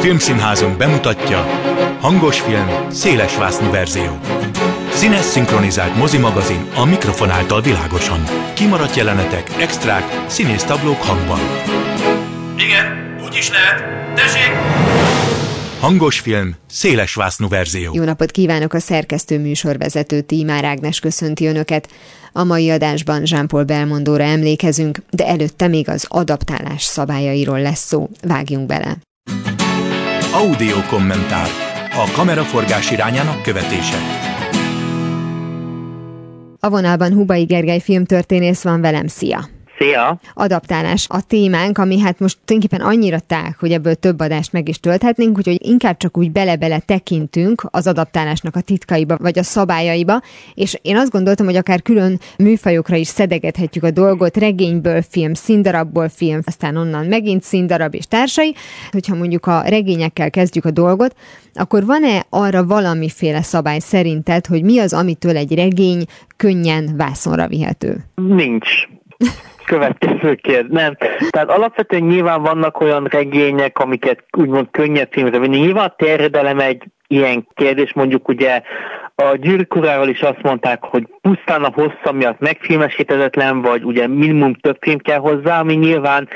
Filmszínházunk bemutatja Hangos film, széles vásznú verzió. Színes szinkronizált mozimagazin a mikrofon által világosan. Kimaradt jelenetek, extrák, színésztablók hangban. Igen, úgy is lehet. Tessék! Hangos film, széles vásznú verzió. Jó napot kívánok a szerkesztő műsorvezető Tímár Ágnes köszönti Önöket. A mai adásban Jean-Paul Belmondóra emlékezünk, de előtte még az adaptálás szabályairól lesz szó. Vágjunk bele. Audio kommentár. A kameraforgás irányának követése. A vonalban Hubai Gergely filmtörténész van velem, szia! Szia! Adaptálás a témánk, ami hát most tulajdonképpen annyira tág, hogy ebből több adást meg is tölthetnénk, úgyhogy inkább csak úgy bele-bele tekintünk az adaptálásnak a titkaiba, vagy a szabályaiba, és én azt gondoltam, hogy akár külön műfajokra is szedegethetjük a dolgot, regényből film, színdarabból film, aztán onnan megint színdarab és társai, hogyha mondjuk a regényekkel kezdjük a dolgot, akkor van-e arra valamiféle szabály szerinted, hogy mi az, amitől egy regény könnyen vászonra vihető? Nincs következő kérdés. Nem. Tehát alapvetően nyilván vannak olyan regények, amiket úgymond könnyebb filmre vinni. Nyilván a terjedelem egy ilyen kérdés, mondjuk ugye a gyűrűk is azt mondták, hogy pusztán a hossza miatt megfilmesítetetlen, vagy ugye minimum több film kell hozzá, ami nyilván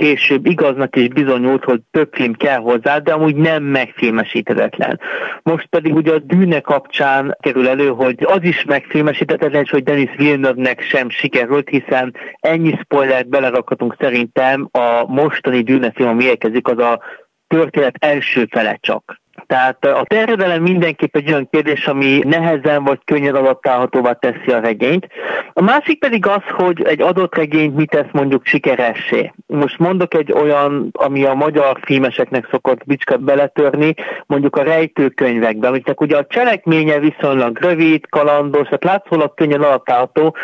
később igaznak is bizonyult, hogy több film kell hozzá, de amúgy nem megfilmesíthetetlen. Most pedig ugye a dűne kapcsán kerül elő, hogy az is megfilmesíthetetlen, és hogy Denis Villeneuve-nek sem sikerült, hiszen ennyi spoilert belerakhatunk szerintem a mostani dűne film, ami érkezik, az a történet első fele csak. Tehát a terjedelem mindenképp egy olyan kérdés, ami nehezen vagy könnyen adaptálhatóvá teszi a regényt. A másik pedig az, hogy egy adott regényt mit tesz mondjuk sikeressé. Most mondok egy olyan, ami a magyar filmeseknek szokott bicska beletörni, mondjuk a rejtőkönyvekben, amiknek ugye a cselekménye viszonylag rövid, kalandos, tehát látszólag könnyen adaptálható,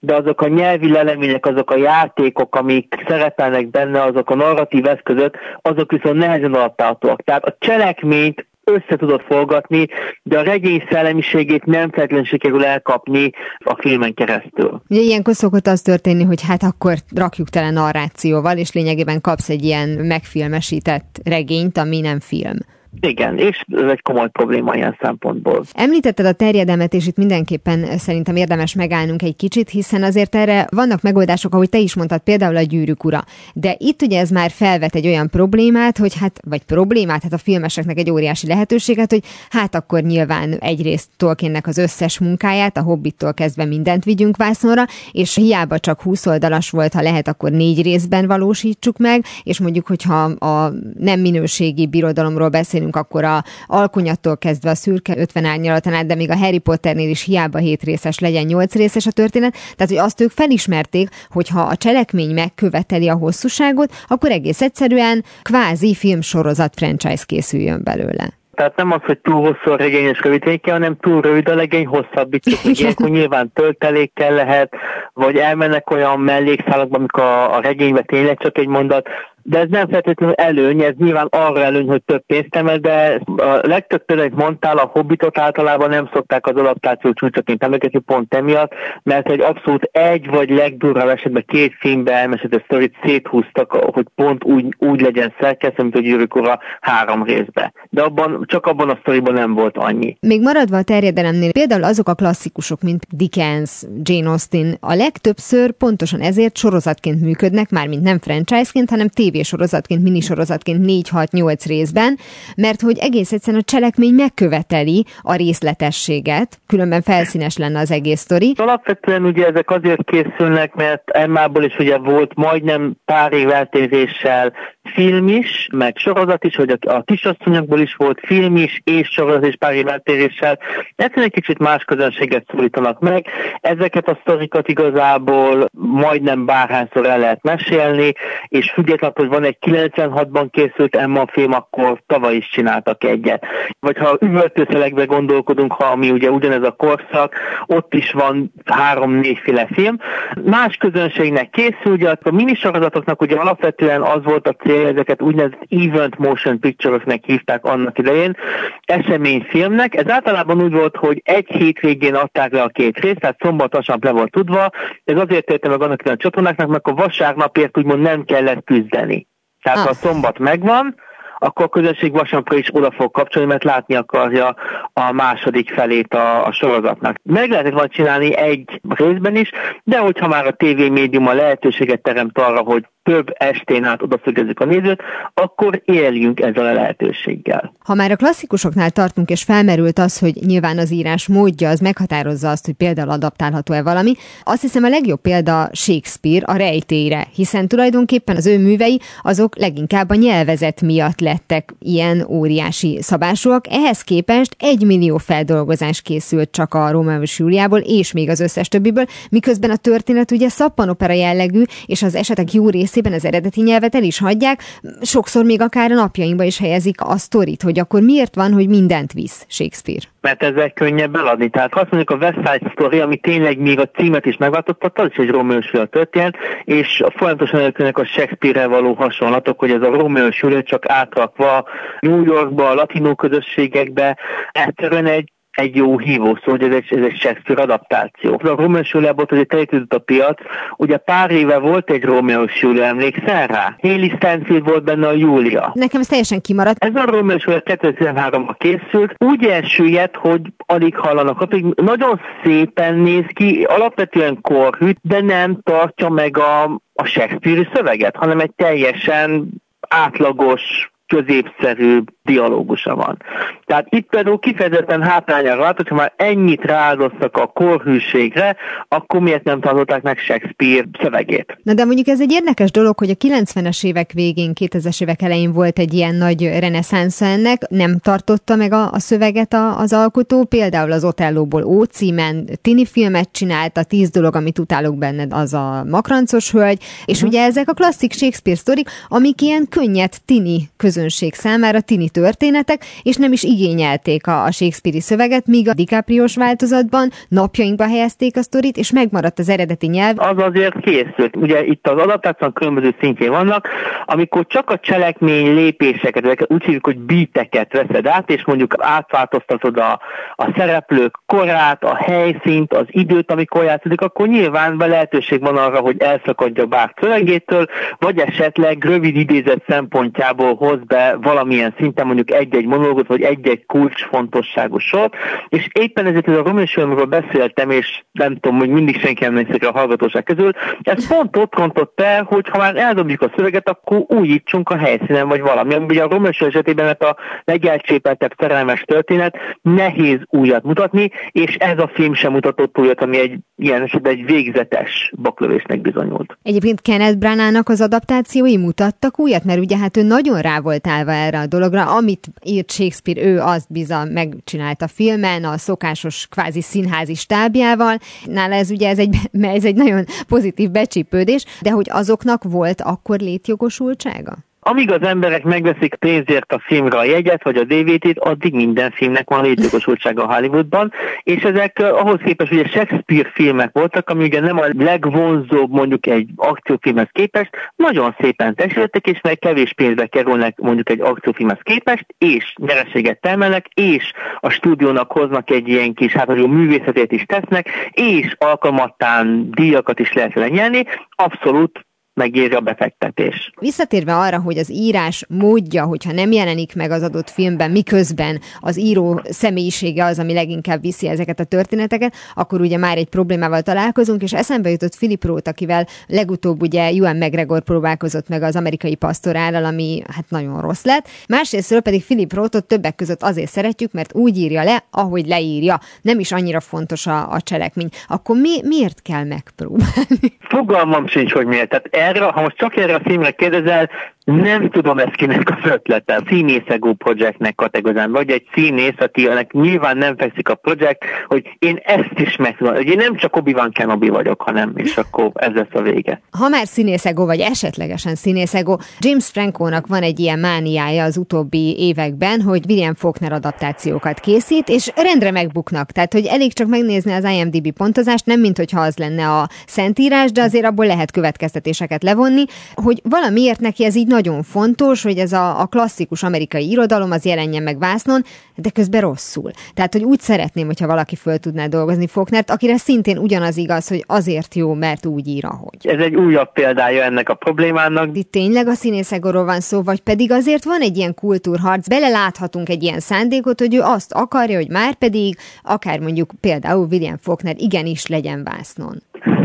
de azok a nyelvi lelemények, azok a játékok, amik szerepelnek benne, azok a narratív eszközök, azok viszont nehezen adaptálhatóak. Tehát a cselekményt össze tudod forgatni, de a regény szellemiségét nem feltétlenül sikerül elkapni a filmen keresztül. Ugye ilyenkor szokott az történni, hogy hát akkor rakjuk tele narrációval, és lényegében kapsz egy ilyen megfilmesített regényt, ami nem film. Igen, és ez egy komoly probléma ilyen szempontból. Említetted a terjedelmet, és itt mindenképpen szerintem érdemes megállnunk egy kicsit, hiszen azért erre vannak megoldások, ahogy te is mondtad, például a gyűrűk ura. De itt ugye ez már felvet egy olyan problémát, hogy hát, vagy problémát, hát a filmeseknek egy óriási lehetőséget, hogy hát akkor nyilván egyrészt Tolkiennek az összes munkáját, a Hobbittól kezdve mindent vigyünk vászonra, és hiába csak 20 oldalas volt, ha lehet, akkor négy részben valósítsuk meg, és mondjuk, hogyha a nem minőségi birodalomról beszél beszélünk, akkor a alkonyattól kezdve a szürke 50 árnyalaton át, de még a Harry Potternél is hiába 7 részes legyen 8 részes a történet. Tehát, hogy azt ők felismerték, hogy ha a cselekmény megköveteli a hosszúságot, akkor egész egyszerűen kvázi filmsorozat franchise készüljön belőle. Tehát nem az, hogy túl hosszú a regény és rövid kell, hanem túl rövid a legény, hosszabbítjuk. Ilyenkor nyilván töltelékkel lehet, vagy elmennek olyan mellékszálakba, amikor a, a regényben tényleg csak egy mondat, de ez nem feltétlenül előny, ez nyilván arra előny, hogy több pénzt emel, de a legtöbb például, mondtál, a hobbitot általában nem szokták az adaptáció csúcsaként emlegetni pont emiatt, mert egy abszolút egy vagy legdurvább esetben két filmbe elmesett sztorit széthúztak, hogy pont úgy, úgy legyen szerkesztve, mint a gyűrűk ura három részbe. De abban, csak abban a sztoriban nem volt annyi. Még maradva a terjedelemnél, például azok a klasszikusok, mint Dickens, Jane Austen, a legtöbbször pontosan ezért sorozatként működnek, már mint nem franchise-ként, hanem TV tévésorozatként, minisorozatként 4-6-8 részben, mert hogy egész egyszerűen a cselekmény megköveteli a részletességet, különben felszínes lenne az egész sztori. Alapvetően ugye ezek azért készülnek, mert Emmából is ugye volt majdnem pár év eltéréssel film is, meg sorozat is, hogy a, a kisasszonyokból is volt film is, és sorozat is pár év eltéréssel. Egyszerűen egy kicsit más közönséget szólítanak meg. Ezeket a sztorikat igazából majdnem bárhányszor el lehet mesélni, és függetlenül, hogy van egy 96-ban készült Emma film, akkor tavaly is csináltak egyet. Vagy ha üvöltőszelekbe gondolkodunk, ha ami ugye ugyanez a korszak, ott is van három-négyféle film. Más közönségnek készül, ugye a minisorozatoknak ugye alapvetően az volt a cél, ezeket úgynevezett event motion picture-oknek hívták annak idején, eseményfilmnek. Ez általában úgy volt, hogy egy hétvégén adták le a két részt, tehát szombat vasárnap le volt tudva. Ez azért tette meg annak idején a csatornáknak, mert a vasárnapért úgymond nem kellett küzdeni. Tehát ah. a szombat megvan, akkor a közönség vasampra is oda fog kapcsolni, mert látni akarja a második felét a, a sorozatnak. Meg lehetett volna csinálni egy részben is, de hogyha már a TV médium a lehetőséget teremt arra, hogy több estén át odaszögezzük a nézőt, akkor éljünk ezzel a lehetőséggel. Ha már a klasszikusoknál tartunk, és felmerült az, hogy nyilván az írás módja az meghatározza azt, hogy például adaptálható-e valami, azt hiszem a legjobb példa Shakespeare a rejtélyre, hiszen tulajdonképpen az ő művei azok leginkább a nyelvezet miatt lettek ilyen óriási szabásúak. Ehhez képest egy millió feldolgozás készült csak a Rómeó és Júliából, és még az összes többiből, miközben a történet ugye szappanopera jellegű, és az esetek jó részében részében az eredeti nyelvet el is hagyják, sokszor még akár a napjainkba is helyezik a sztorit, hogy akkor miért van, hogy mindent visz Shakespeare. Mert ezzel könnyebb eladni. Tehát ha azt mondjuk a West Side Story, ami tényleg még a címet is megváltoztatta, az is egy Romeo és történet, és folyamatosan előkönnek a Shakespeare-re való hasonlatok, hogy ez a Romeo csak átrakva New Yorkba, a latinó közösségekbe, egyszerűen egy egy jó hívó szó, hogy ez egy, ez egy Shakespeare adaptáció. A Romeo Julia hogy telítődött a piac, ugye pár éve volt egy Romeo és Julia, emlékszel rá? Haley Stanfield volt benne a Júlia. Nekem ez teljesen kimaradt. Ez a Romeo és Julia 2013-ban készült, úgy elsüllyedt, hogy alig hallanak, pedig nagyon szépen néz ki, alapvetően korhűt, de nem tartja meg a, a Shakespeare szöveget, hanem egy teljesen átlagos középszerű dialógusa van. Tehát itt például kifejezetten hátrányára vált, hogyha már ennyit rááldoztak a korhűségre, akkor miért nem tartották meg Shakespeare szövegét? Na de mondjuk ez egy érdekes dolog, hogy a 90-es évek végén, 2000-es évek elején volt egy ilyen nagy reneszánsz ennek, nem tartotta meg a, a szöveget a, az alkotó, például az Otellóból Ó címen tini filmet csinált, a tíz dolog, amit utálok benned, az a makrancos hölgy, és uh-huh. ugye ezek a klasszik Shakespeare sztorik, amik ilyen könnyed tini közönség számára, tini történetek, és nem is igényelték a, Shakespeare-i szöveget, míg a DiCaprio-s változatban napjainkba helyezték a sztorit, és megmaradt az eredeti nyelv. Az azért készült. Ugye itt az adaptációk különböző szintjén vannak, amikor csak a cselekmény lépéseket, úgy hívjuk, hogy bíteket veszed át, és mondjuk átváltoztatod a, a szereplők korát, a helyszínt, az időt, amikor játszik, akkor nyilván be lehetőség van arra, hogy elszakadja bár szövegétől, vagy esetleg rövid idézet szempontjából hoz be valamilyen szinten mondjuk egy-egy monológot, vagy egy-egy kulcsfontosságú sort, és éppen ezért ez a Romeo beszéltem, és nem tudom, hogy mindig senki nem a hallgatóság közül, ez pont ott rontott el, hogy ha már eldobjuk a szöveget, akkor újítsunk a helyszínen, vagy valami. Ugye a Romeo esetében, mert a legelcsépeltebb szerelmes történet, nehéz újat mutatni, és ez a film sem mutatott újat, ami egy ilyen esetben egy végzetes baklövésnek bizonyult. Egyébként Kenneth Branagh-nak az adaptációi mutattak újat, mert ugye hát ő nagyon rá volt állva erre a dologra, amit írt Shakespeare, ő azt bizony megcsinálta filmen, a szokásos kvázi színházi stábjával. Nála ez ugye ez egy, ez egy nagyon pozitív becsípődés, de hogy azoknak volt akkor létjogosultsága? Amíg az emberek megveszik pénzért a filmre a jegyet, vagy a DVD-t, addig minden filmnek van létjogosultsága Hollywoodban, és ezek ahhoz képest ugye Shakespeare filmek voltak, ami ugye nem a legvonzóbb mondjuk egy akciófilmhez képest, nagyon szépen tesültek, és meg kevés pénzbe kerülnek mondjuk egy akciófilmhez képest, és nyereséget termelnek, és a stúdiónak hoznak egy ilyen kis, hát művészetét is tesznek, és alkalmattán díjakat is lehet nyerni, abszolút megéri a befektetés. Visszatérve arra, hogy az írás módja, hogyha nem jelenik meg az adott filmben, miközben az író személyisége az, ami leginkább viszi ezeket a történeteket, akkor ugye már egy problémával találkozunk, és eszembe jutott Philip Roth, akivel legutóbb ugye Ewan McGregor próbálkozott meg az amerikai pastorálal, ami hát nagyon rossz lett. Másrésztről pedig Philip Rothot többek között azért szeretjük, mert úgy írja le, ahogy leírja. Nem is annyira fontos a, a cselekmény. Akkor mi, miért kell megpróbálni? Fogalmam sincs, hogy miért. Tehát erre, ha most csak erre a filmre kérdezel, nem tudom ezt kinek az ötlete. Színészegó projektnek kategorizálni, vagy egy színész, akinek nyilván nem fekszik a projekt, hogy én ezt is meg tudom, hogy én nem csak Obi-Wan Kenobi vagyok, hanem, és akkor ez lesz a vége. Ha már színészegó, vagy esetlegesen színészegó, James Franco-nak van egy ilyen mániája az utóbbi években, hogy William Faulkner adaptációkat készít, és rendre megbuknak. Tehát, hogy elég csak megnézni az IMDb pontozást, nem mint hogyha az lenne a szentírás, de azért abból lehet következtetéseket levonni, hogy valamiért neki ez így nagyon fontos, hogy ez a, a klasszikus amerikai irodalom az jelenjen meg vásznon, de közben rosszul. Tehát, hogy úgy szeretném, hogyha valaki föl tudná dolgozni Faulknert, akire szintén ugyanaz igaz, hogy azért jó, mert úgy ír, ahogy. Ez egy újabb példája ennek a problémának. Itt tényleg a színészekről van szó, vagy pedig azért van egy ilyen kultúrharc, beleláthatunk egy ilyen szándékot, hogy ő azt akarja, hogy már pedig akár mondjuk például William Faulkner igenis legyen vásznon.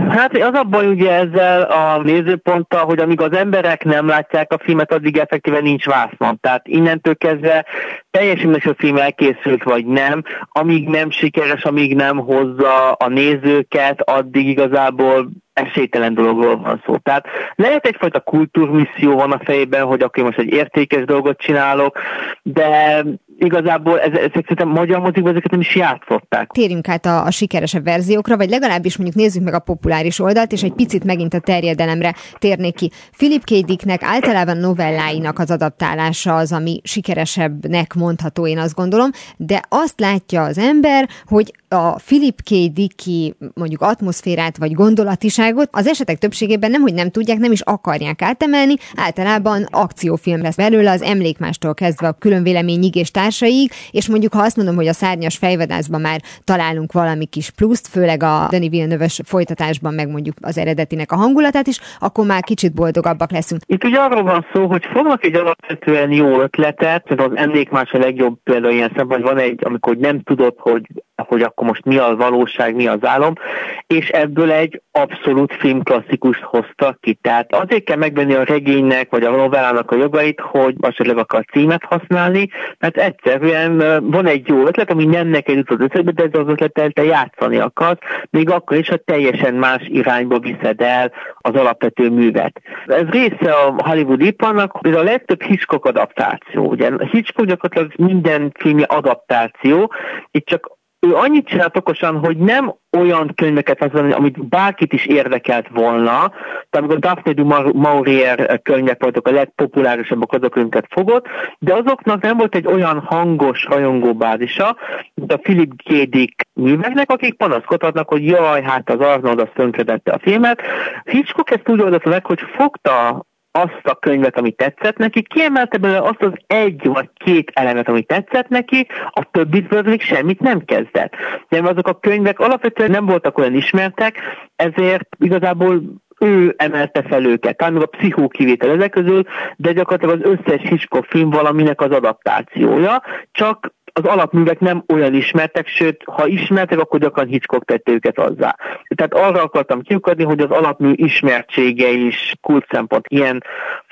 Hát az a baj ugye ezzel a nézőponttal, hogy amíg az emberek nem látják a filmet, addig effektíven nincs vásznon. Tehát innentől kezdve teljesen hogy a film elkészült vagy nem, amíg nem sikeres, amíg nem hozza a nézőket, addig igazából esélytelen dologról van szó. Tehát lehet egyfajta kultúrmisszió van a fejében, hogy akkor most egy értékes dolgot csinálok, de igazából ez, ezek szerintem magyar mozikban ezeket nem is játszották. Térjünk át a, a sikeresebb verziókra, vagy legalábbis mondjuk nézzük meg a populáris oldalt, és egy picit megint a terjedelemre térnék ki. Philip K. Dicknek általában novelláinak az adaptálása az, ami sikeresebbnek mondható, én azt gondolom, de azt látja az ember, hogy a Philip K. Dicki mondjuk atmoszférát vagy gondolatiságot az esetek többségében nem, hogy nem tudják, nem is akarják átemelni, általában akciófilm lesz belőle az emlékmástól kezdve a különvéleményig és társaig, és mondjuk ha azt mondom, hogy a szárnyas fejvadászban már találunk valami kis pluszt, főleg a Denis villeneuve folytatásban meg mondjuk az eredetinek a hangulatát is, akkor már kicsit boldogabbak leszünk. Itt ugye arról van szó, hogy fognak egy alapvetően jó ötletet, az emlékmás a legjobb példa ilyen szemben, van egy, amikor nem tudod, hogy hogy akkor most mi a valóság, mi az álom, és ebből egy abszolút filmklasszikust hoztak ki. Tehát azért kell megvenni a regénynek, vagy a novellának a jogait, hogy esetleg akar címet használni, mert egyszerűen van egy jó ötlet, ami nem neked jutott ötletbe, de ez az ötletet te játszani akarsz, még akkor is, ha teljesen más irányba viszed el az alapvető művet. Ez része a Hollywood iparnak, hogy a legtöbb Hitchcock adaptáció. Ugye Hitchcock gyakorlatilag minden filmje adaptáció, itt csak ő annyit csinált okosan, hogy nem olyan könyveket használni, amit bárkit is érdekelt volna. Tehát amikor Daphne du Maurier könyvek voltak a legpopulárisabbak, azok önket fogott, de azoknak nem volt egy olyan hangos rajongó bázisa, mint a Philip K. Dick műveknek, akik panaszkodhatnak, hogy jaj, hát az Arnold azt tönkredette a filmet. Hitchcock ezt úgy oldotta meg, hogy fogta azt a könyvet, ami tetszett neki, kiemelte belőle azt az egy vagy két elemet, ami tetszett neki, a többit pedig semmit nem kezdett. De azok a könyvek alapvetően nem voltak olyan ismertek, ezért igazából ő emelte fel őket, talán a pszichó kivétel ezek közül, de gyakorlatilag az összes Hitchcock film valaminek az adaptációja, csak az alapművek nem olyan ismertek, sőt, ha ismertek, akkor gyakran Hitchcock tette őket azzá. Tehát arra akartam kiukadni, hogy az alapmű ismertsége is kult szempont ilyen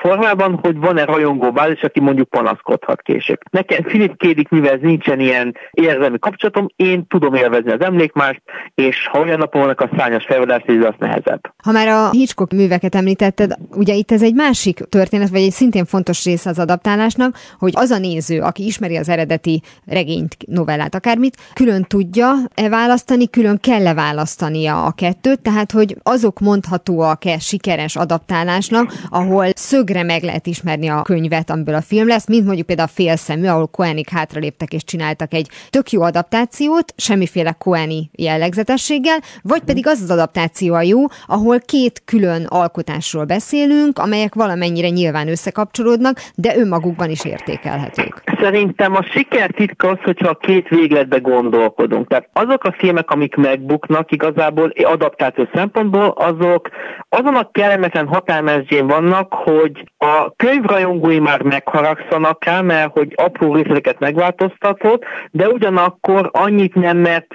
formában, hogy van-e rajongó bázis, aki mondjuk panaszkodhat később. Nekem Filip Kédik, mivel nincsen ilyen érzelmi kapcsolatom, én tudom élvezni az emlékmást, és ha olyan napon vannak a szányos felvadás, ez az nehezebb. Ha már a Hitchcock műveket említetted, ugye itt ez egy másik történet, vagy egy szintén fontos része az adaptálásnak, hogy az a néző, aki ismeri az eredeti regényt, novellát, akármit, külön tudja-e választani, külön kell-e választania a kettőt, tehát hogy azok mondhatóak-e sikeres adaptálásnak, ahol szögre meg lehet ismerni a könyvet, amiből a film lesz, mint mondjuk például a félszemű, ahol Koenig hátraléptek és csináltak egy tök jó adaptációt, semmiféle Koeni jellegzetességgel, vagy pedig az az adaptáció a jó, ahol két külön alkotásról beszélünk, amelyek valamennyire nyilván összekapcsolódnak, de önmagukban is értékelhetők. Szerintem a siker titka az, hogyha a két végletbe gondolkodunk. Tehát azok a filmek, amik megbuknak igazából adaptáció szempontból, azok azon a kellemetlen határmezsén vannak, hogy a könyvrajongói már megharagszanak rá, mert hogy apró részleteket megváltoztatott, de ugyanakkor annyit nem mert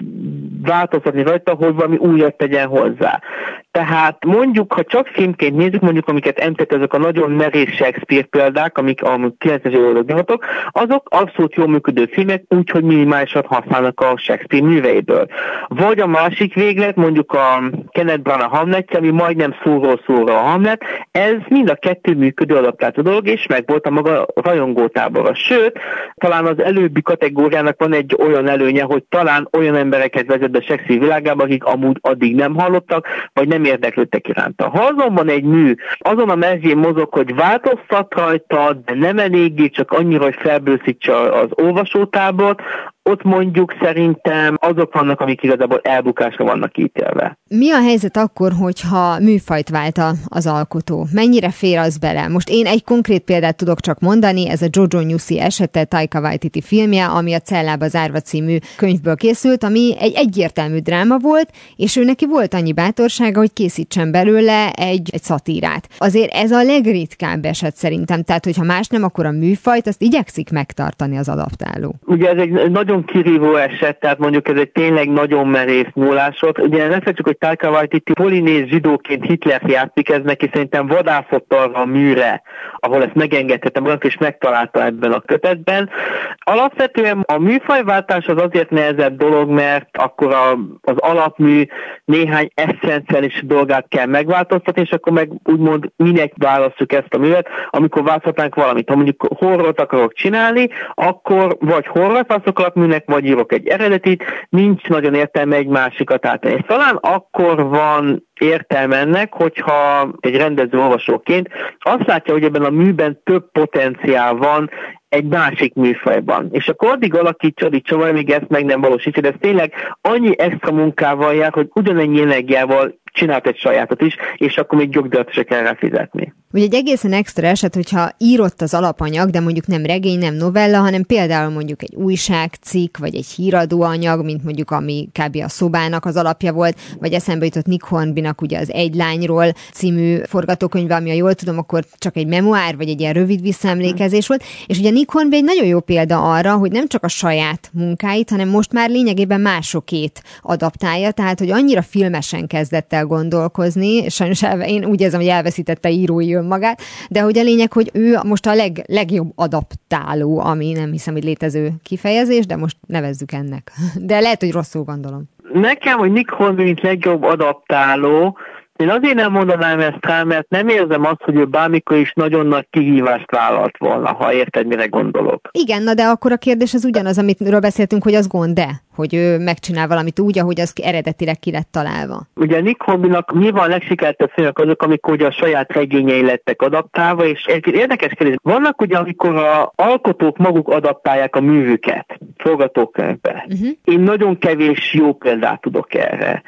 változtatni rajta, hogy valami újat tegyen hozzá. Tehát mondjuk, ha csak filmként nézzük, mondjuk amiket említett, ezek a nagyon merész Shakespeare példák, amik a 90-es évek azok abszolút jól működő filmek, úgyhogy minimálisan használnak a Shakespeare műveiből. Vagy a másik véglet, mondjuk a Kenneth Branagh Hamletje, ami majdnem szóról szóra a Hamlet, ez mind a kettő működő adaptált dolog, és meg volt a maga rajongótábora. Sőt, talán az előbbi kategóriának van egy olyan előnye, hogy talán olyan embereket vezet be Shakespeare világába, akik amúgy addig nem hallottak, vagy nem érdeklődtek iránta. Ha azonban egy mű azon a mezjén mozog, hogy változtat rajta, de nem eléggé, csak annyira, hogy felbőszítse az olvasótábort, ott mondjuk szerintem azok vannak, amik igazából elbukásra vannak ítélve. Mi a helyzet akkor, hogyha műfajt vált az alkotó? Mennyire fér az bele? Most én egy konkrét példát tudok csak mondani, ez a Jojo Newsy esete, Taika Waititi filmje, ami a Cellába zárva című könyvből készült, ami egy egyértelmű dráma volt, és ő neki volt annyi bátorsága, hogy készítsen belőle egy, egy szatírát. Azért ez a legritkább eset szerintem, tehát hogyha más nem, akkor a műfajt azt igyekszik megtartani az adaptáló. Ugye ez egy nagyon kirívó eset, tehát mondjuk ez egy tényleg nagyon merész múlás volt. Ugye ne csak, hogy Taika Waititi polinéz zsidóként Hitler játszik, ez neki szerintem vadászott arra a műre, ahol ezt megengedhetem magának, és megtalálta ebben a kötetben. Alapvetően a műfajváltás az azért nehezebb dolog, mert akkor a, az alapmű néhány eszenciális dolgát kell megváltoztatni, és akkor meg úgymond minek választjuk ezt a művet, amikor változtatnánk valamit. Ha mondjuk horrort akarok csinálni, akkor vagy horror választok alapműnek, vagy írok egy eredetit, nincs nagyon értelme egy másikat átvenni. És talán akkor van értelme ennek, hogyha egy rendező olvasóként azt látja, hogy ebben a műben több potenciál van, egy másik műfajban. És akkor addig alakítsa, addig míg ezt meg nem valósítja, de ez tényleg annyi extra munkával jár, hogy ugyanennyi energiával csinált egy sajátot is, és akkor még jogdíjat se kell fizetni. Ugye egy egészen extra eset, hogyha írott az alapanyag, de mondjuk nem regény, nem novella, hanem például mondjuk egy újságcikk, vagy egy híradóanyag, mint mondjuk ami kb. a szobának az alapja volt, vagy eszembe jutott Nick Hornbynak ugye az Egy lányról című forgatókönyve, ami, ha jól tudom, akkor csak egy memoár, vagy egy ilyen rövid visszaemlékezés volt. És ugye Nick Hornby egy nagyon jó példa arra, hogy nem csak a saját munkáit, hanem most már lényegében másokét adaptálja, tehát hogy annyira filmesen kezdett el gondolkozni, sajnos elve, én úgy érzem, hogy elveszítette írói önmagát, de hogy a lényeg, hogy ő most a leg, legjobb adaptáló, ami nem hiszem, hogy létező kifejezés, de most nevezzük ennek. De lehet, hogy rosszul gondolom. Nekem, hogy Nick Hornby, mint legjobb adaptáló, én azért nem mondanám ezt rá, mert nem érzem azt, hogy ő bármikor is nagyon nagy kihívást vállalt volna, ha érted, mire gondolok. Igen, na de akkor a kérdés az ugyanaz, amitről beszéltünk, hogy az gond de, hogy ő megcsinál valamit úgy, ahogy az eredetileg ki lett találva. Ugye Nick Hornbynak nyilván a legsikertebb filmek azok, amikor ugye a saját regényei lettek adaptálva, és érdekes kérdés, vannak ugye, amikor a alkotók maguk adaptálják a művüket forgatókönyvbe. Uh-huh. Én nagyon kevés jó példát tudok erre.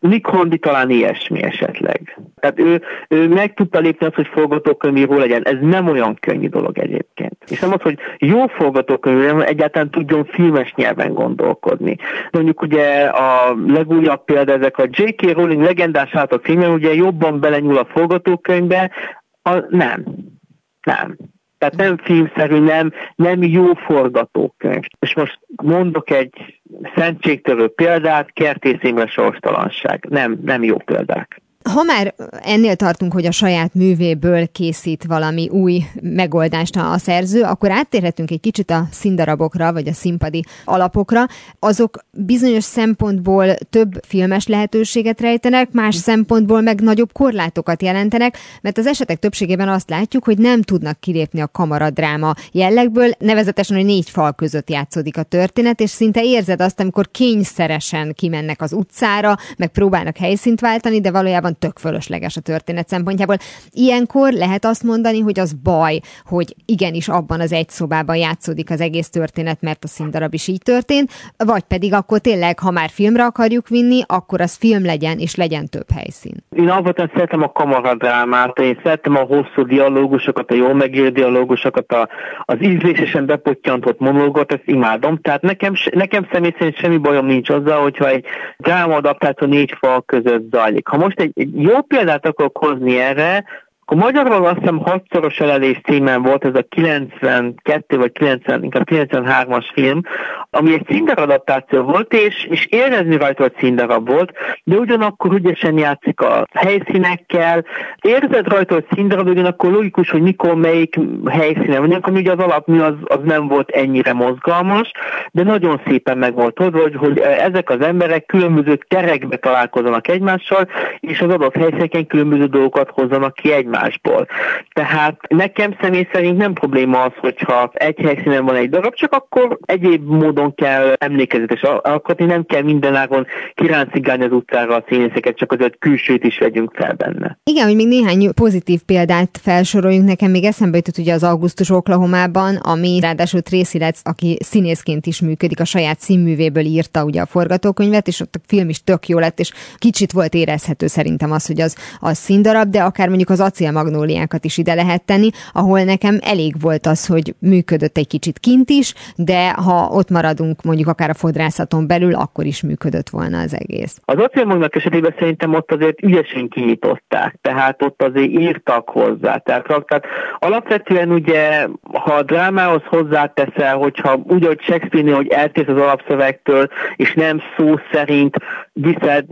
Nick Hornby talán ilyesmi esetleg. Tehát ő, ő meg tudta lépni azt, hogy forgatókönyvíró legyen. Ez nem olyan könnyű dolog egyébként. És nem az, hogy jó forgatókönyvíró, egyáltalán tudjon filmes nyelven gondolkodni. Mondjuk ugye a legújabb példa ezek a J.K. Rowling legendás a filmben, ugye jobban belenyúl a forgatókönyvbe, a, nem. Nem. Tehát nem filmszerű, nem, nem jó forgatókönyv. És most mondok egy szentségtörő példát, Kertész Imre sorstalanság. Nem, nem jó példák. Ha már ennél tartunk, hogy a saját művéből készít valami új megoldást a szerző, akkor áttérhetünk egy kicsit a színdarabokra, vagy a színpadi alapokra. Azok bizonyos szempontból több filmes lehetőséget rejtenek, más szempontból meg nagyobb korlátokat jelentenek, mert az esetek többségében azt látjuk, hogy nem tudnak kilépni a kamaradráma jellegből, nevezetesen, hogy négy fal között játszódik a történet, és szinte érzed azt, amikor kényszeresen kimennek az utcára, meg próbálnak helyszínt váltani, de valójában tök fölösleges a történet szempontjából. Ilyenkor lehet azt mondani, hogy az baj, hogy igenis abban az egy szobában játszódik az egész történet, mert a színdarab is így történt, vagy pedig akkor tényleg, ha már filmre akarjuk vinni, akkor az film legyen, és legyen több helyszín. Én alapvetően szeretem a kamaradrámát, én szeretem a hosszú dialógusokat, a jól megírt dialógusokat, a, az ízlésesen bepottyantott monológot, ezt imádom. Tehát nekem, nekem személy szerint semmi bajom nincs azzal, hogyha egy dráma adaptáció négy fal között zajlik. Ha most egy jó példát akarok hozni erre, akkor magyarul azt hiszem hatszoros elelés címen volt ez a 92 vagy 90, inkább 93-as film, ami egy színdarab adaptáció volt, és, és érezni rajta, hogy színdarab volt, de ugyanakkor ügyesen játszik a helyszínekkel, érzed rajta, hogy színdarab, ugyanakkor logikus, hogy mikor melyik helyszíne van, akkor ugye az alapmű az, az nem volt ennyire mozgalmas, de nagyon szépen meg volt oldva, hogy, hogy ezek az emberek különböző terekbe találkoznak egymással, és az adott helyszíneken különböző dolgokat hozzanak ki egymással egymásból. Tehát nekem személy szerint nem probléma az, hogyha egy helyszínen van egy darab, csak akkor egyéb módon kell emlékezetes alkotni, nem kell mindenágon kiráncigálni az utcára a színészeket, csak azért külsőt is vegyünk fel benne. Igen, hogy még néhány pozitív példát felsoroljunk, nekem még eszembe jutott ugye az augusztus Oklahomában, ami ráadásul Tracy Letts, aki színészként is működik, a saját színművéből írta ugye a forgatókönyvet, és ott a film is tök jó lett, és kicsit volt érezhető szerintem az, hogy az, az színdarab, de akár mondjuk az acélmagnóliákat is ide lehet tenni, ahol nekem elég volt az, hogy működött egy kicsit kint is, de ha ott maradunk mondjuk akár a fodrászaton belül, akkor is működött volna az egész. Az acélmagnóliák esetében szerintem ott azért ügyesen kinyitották, tehát ott azért írtak hozzá, tehát, tehát alapvetően ugye, ha a drámához hozzáteszel, hogyha úgy, hogy Shakespeare, hogy eltész az alapszövegtől, és nem szó szerint viszed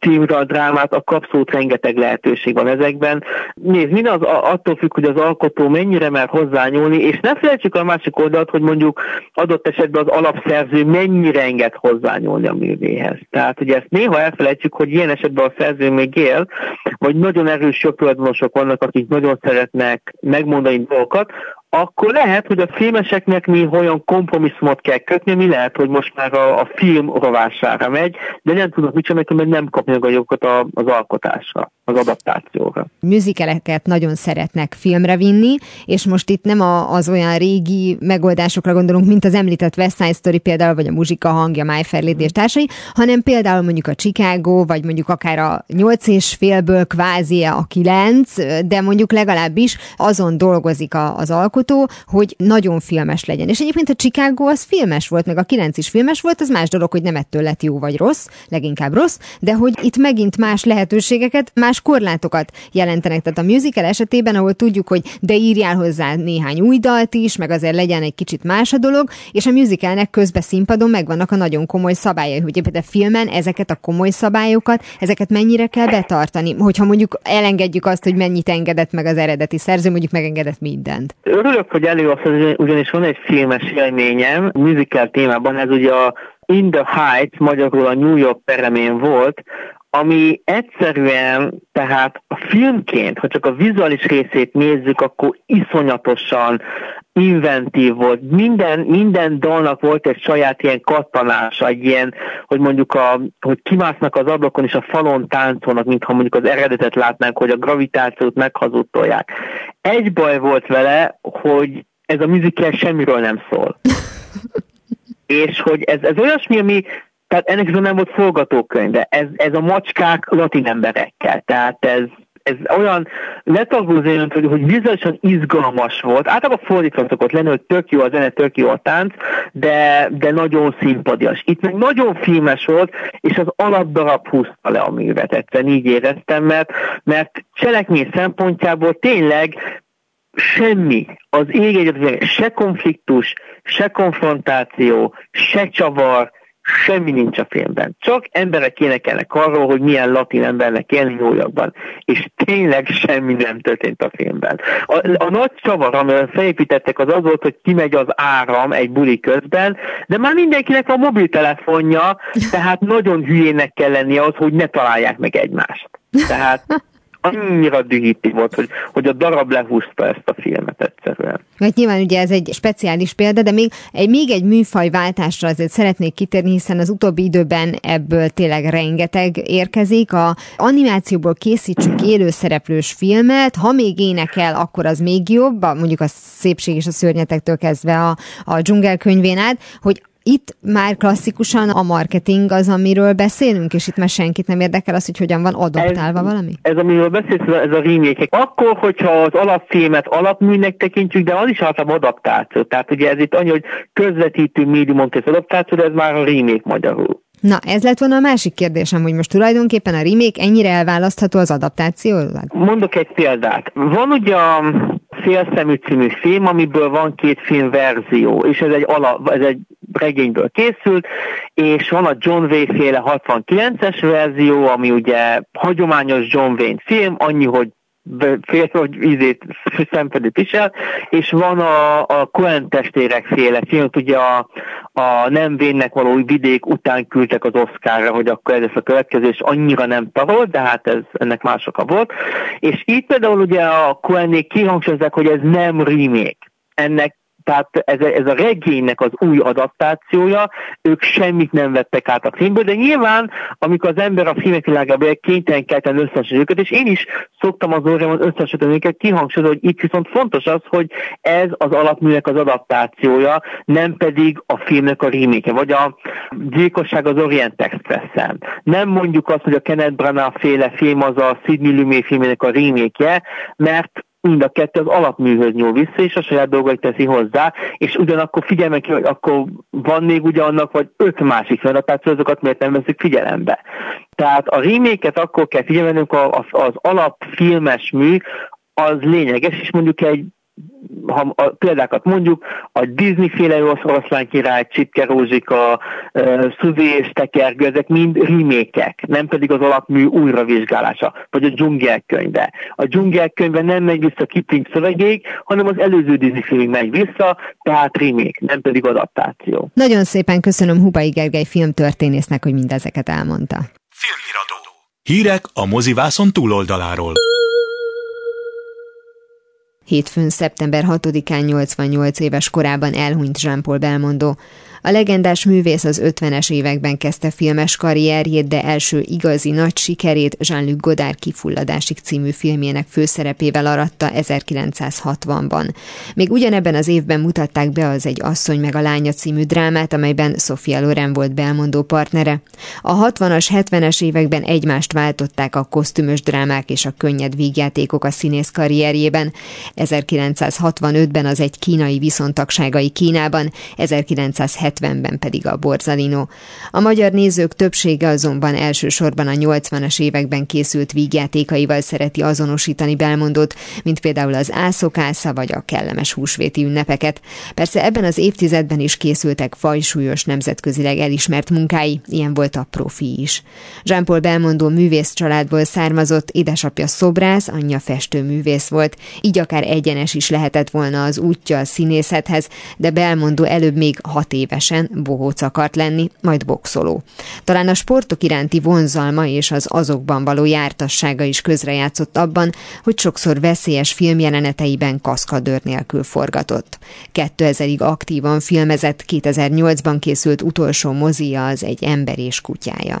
címre a drámát, a kapszót rengeteg lehetőség van ezekben. Nézd, mi az attól függ, hogy az alkotó mennyire mer hozzányúlni, és ne felejtsük a másik oldalt, hogy mondjuk adott esetben az alapszerző mennyire enged hozzányúlni a művéhez. Tehát ugye ezt néha elfelejtjük, hogy ilyen esetben a szerző még él, vagy nagyon erős jogtulajdonosok vannak, akik nagyon szeretnek megmondani dolgokat, akkor lehet, hogy a filmeseknek mi olyan kompromisszumot kell kötni, mi lehet, hogy most már a, a film rovására megy, de nem tudok mit sem, mert nem kapni a jogokat az alkotásra, az adaptációra. Műzikeleket nagyon szeretnek filmre vinni, és most itt nem a, az olyan régi megoldásokra gondolunk, mint az említett West Side Story például, vagy a muzsika hangja, My Fair Lady és társai, hanem például mondjuk a Chicago, vagy mondjuk akár a nyolc és félből kvázi a kilenc, de mondjuk legalábbis azon dolgozik a, az alkotó, alkotó, hogy nagyon filmes legyen. És egyébként a Chicago az filmes volt, meg a 9 is filmes volt, az más dolog, hogy nem ettől lett jó vagy rossz, leginkább rossz, de hogy itt megint más lehetőségeket, más korlátokat jelentenek. Tehát a musical esetében, ahol tudjuk, hogy de írjál hozzá néhány új dalt is, meg azért legyen egy kicsit más a dolog, és a musicalnek közben színpadon megvannak a nagyon komoly szabályai, hogy például a filmen ezeket a komoly szabályokat, ezeket mennyire kell betartani, hogyha mondjuk elengedjük azt, hogy mennyit engedett meg az eredeti szerző, mondjuk megengedett mindent örülök, hogy előadsz, ugyanis van egy filmes élményem, musical témában, ez ugye a In the Heights, magyarul a New York peremén volt, ami egyszerűen, tehát a filmként, ha csak a vizuális részét nézzük, akkor iszonyatosan inventív volt. Minden, minden dalnak volt egy saját ilyen kattanása, egy ilyen, hogy mondjuk a, hogy kimásznak az ablakon és a falon táncolnak, mintha mondjuk az eredetet látnánk, hogy a gravitációt meghazudtolják. Egy baj volt vele, hogy ez a musical semmiről nem szól. és hogy ez, ez olyasmi, ami tehát ennek nem volt forgatókönyv, de ez, ez a macskák latin emberekkel, tehát ez, ez olyan letagolózó, hogy, hogy vizuálisan izgalmas volt. Általában fordítva szokott lenni, hogy tök jó a zene, tök jó a tánc, de, de nagyon szimpadias. Itt meg nagyon filmes volt, és az alapdarab húzta le a művet, egyszerűen így éreztem, mert, mert cselekmény szempontjából tényleg semmi, az ég se konfliktus, se konfrontáció, se csavar, semmi nincs a filmben. Csak emberek énekelnek arról, hogy milyen latin embernek élni New Yorkban. És tényleg semmi nem történt a filmben. A, a nagy csavar, amivel felépítettek, az az volt, hogy kimegy az áram egy buli közben, de már mindenkinek a mobiltelefonja, tehát nagyon hülyének kell lennie az, hogy ne találják meg egymást. Tehát annyira dühíti volt, hogy, hogy a darab lehúzta ezt a filmet egyszerűen. Mert nyilván ugye ez egy speciális példa, de még egy, még egy műfajváltásra azért szeretnék kitérni, hiszen az utóbbi időben ebből tényleg rengeteg érkezik. A animációból készítsünk élőszereplős filmet, ha még énekel, akkor az még jobb, mondjuk a szépség és a szörnyetektől kezdve a, a dzsungelkönyvén át, hogy itt már klasszikusan a marketing az, amiről beszélünk, és itt már senkit nem érdekel az, hogy hogyan van adoptálva ez, valami? Ez, amiről beszélsz, ez a remake Akkor, hogyha az alapfilmet alapműnek tekintjük, de az is általában adaptáció. Tehát ugye ez itt annyi, hogy közvetítő médiumon kezd adaptáció, de ez már a remake magyarul. Na, ez lett volna a másik kérdésem, hogy most tulajdonképpen a remake ennyire elválasztható az adaptációval? Mondok egy példát. Van ugye a Félszemű című film, amiből van két filmverzió, és ez egy, ala, ez egy regényből készült, és van a John Wayne féle 69-es verzió, ami ugye hagyományos John Wayne film, annyi, hogy fél, hogy ízét szemfedőt visel, és van a, a Coen testvérek féle film, ugye a, a nem vénnek való vidék után küldtek az Oscarra, hogy akkor ez lesz a következő, és annyira nem tarolt, de hát ez ennek más oka volt. És itt például ugye a Coenék kihangsúlyozzák, hogy ez nem remake. Ennek tehát ez, ez a regénynek az új adaptációja, ők semmit nem vettek át a filmből, de nyilván, amikor az ember a filmek világában kénytelen kelten összesíteni őket, és én is szoktam az orrában összesíteni őket, kihangsúlyozni, hogy itt viszont fontos az, hogy ez az alapműnek az adaptációja, nem pedig a filmnek a remake vagy a gyilkosság az Orient Express-en. Nem mondjuk azt, hogy a Kenneth Branagh féle film az a Sidney Lumet filmének a remake mert mind a kettő az alapműhöz nyúl vissza, és a saját dolgait teszi hozzá, és ugyanakkor figyelme ki, hogy akkor van még ugye annak, vagy öt másik feladatátszó, azokat miért nem veszük figyelembe. Tehát a reméket akkor kell figyelnünk, az alapfilmes mű, az lényeges, és mondjuk egy ha a példákat mondjuk, a Disney-féle oroszlán király, Csipke Rózsika, Szuzi és Tekergő, ezek mind remékek, nem pedig az alapmű újravizsgálása, vagy a dzsungelkönyve. A dzsungelkönyve nem megy vissza Kipling szövegéig, hanem az előző Disney filmig megy vissza, tehát remék, nem pedig adaptáció. Nagyon szépen köszönöm Hubai Gergely filmtörténésznek, hogy mindezeket elmondta. Filmiradó. Hírek a mozivászon túloldaláról. Hétfőn szeptember 6-án 88 éves korában elhunyt Jean-Paul Belmondo. A legendás művész az 50-es években kezdte filmes karrierjét, de első igazi nagy sikerét Jean-Luc Godard kifulladásig című filmjének főszerepével aratta 1960-ban. Még ugyanebben az évben mutatták be az Egy asszony meg a lánya című drámát, amelyben Sofia Loren volt belmondó partnere. A 60-as, 70-es években egymást váltották a kosztümös drámák és a könnyed vígjátékok a színész karrierjében. 1965-ben az egy kínai viszontagságai Kínában, 1970 70-ben pedig a Borzalino. A magyar nézők többsége azonban elsősorban a 80-as években készült vígjátékaival szereti azonosítani Belmondót, mint például az Ászokásza vagy a kellemes húsvéti ünnepeket. Persze ebben az évtizedben is készültek fajsúlyos nemzetközileg elismert munkái, ilyen volt a profi is. Jean-Paul Belmondó művész családból származott, édesapja szobrász, anyja festőművész volt, így akár egyenes is lehetett volna az útja a színészethez, de Belmondó előbb még hat éves évesen bohóc akart lenni, majd boxoló. Talán a sportok iránti vonzalma és az azokban való jártassága is közrejátszott abban, hogy sokszor veszélyes filmjeleneteiben kaszkadőr nélkül forgatott. 2000-ig aktívan filmezett, 2008-ban készült utolsó mozia az egy ember és kutyája.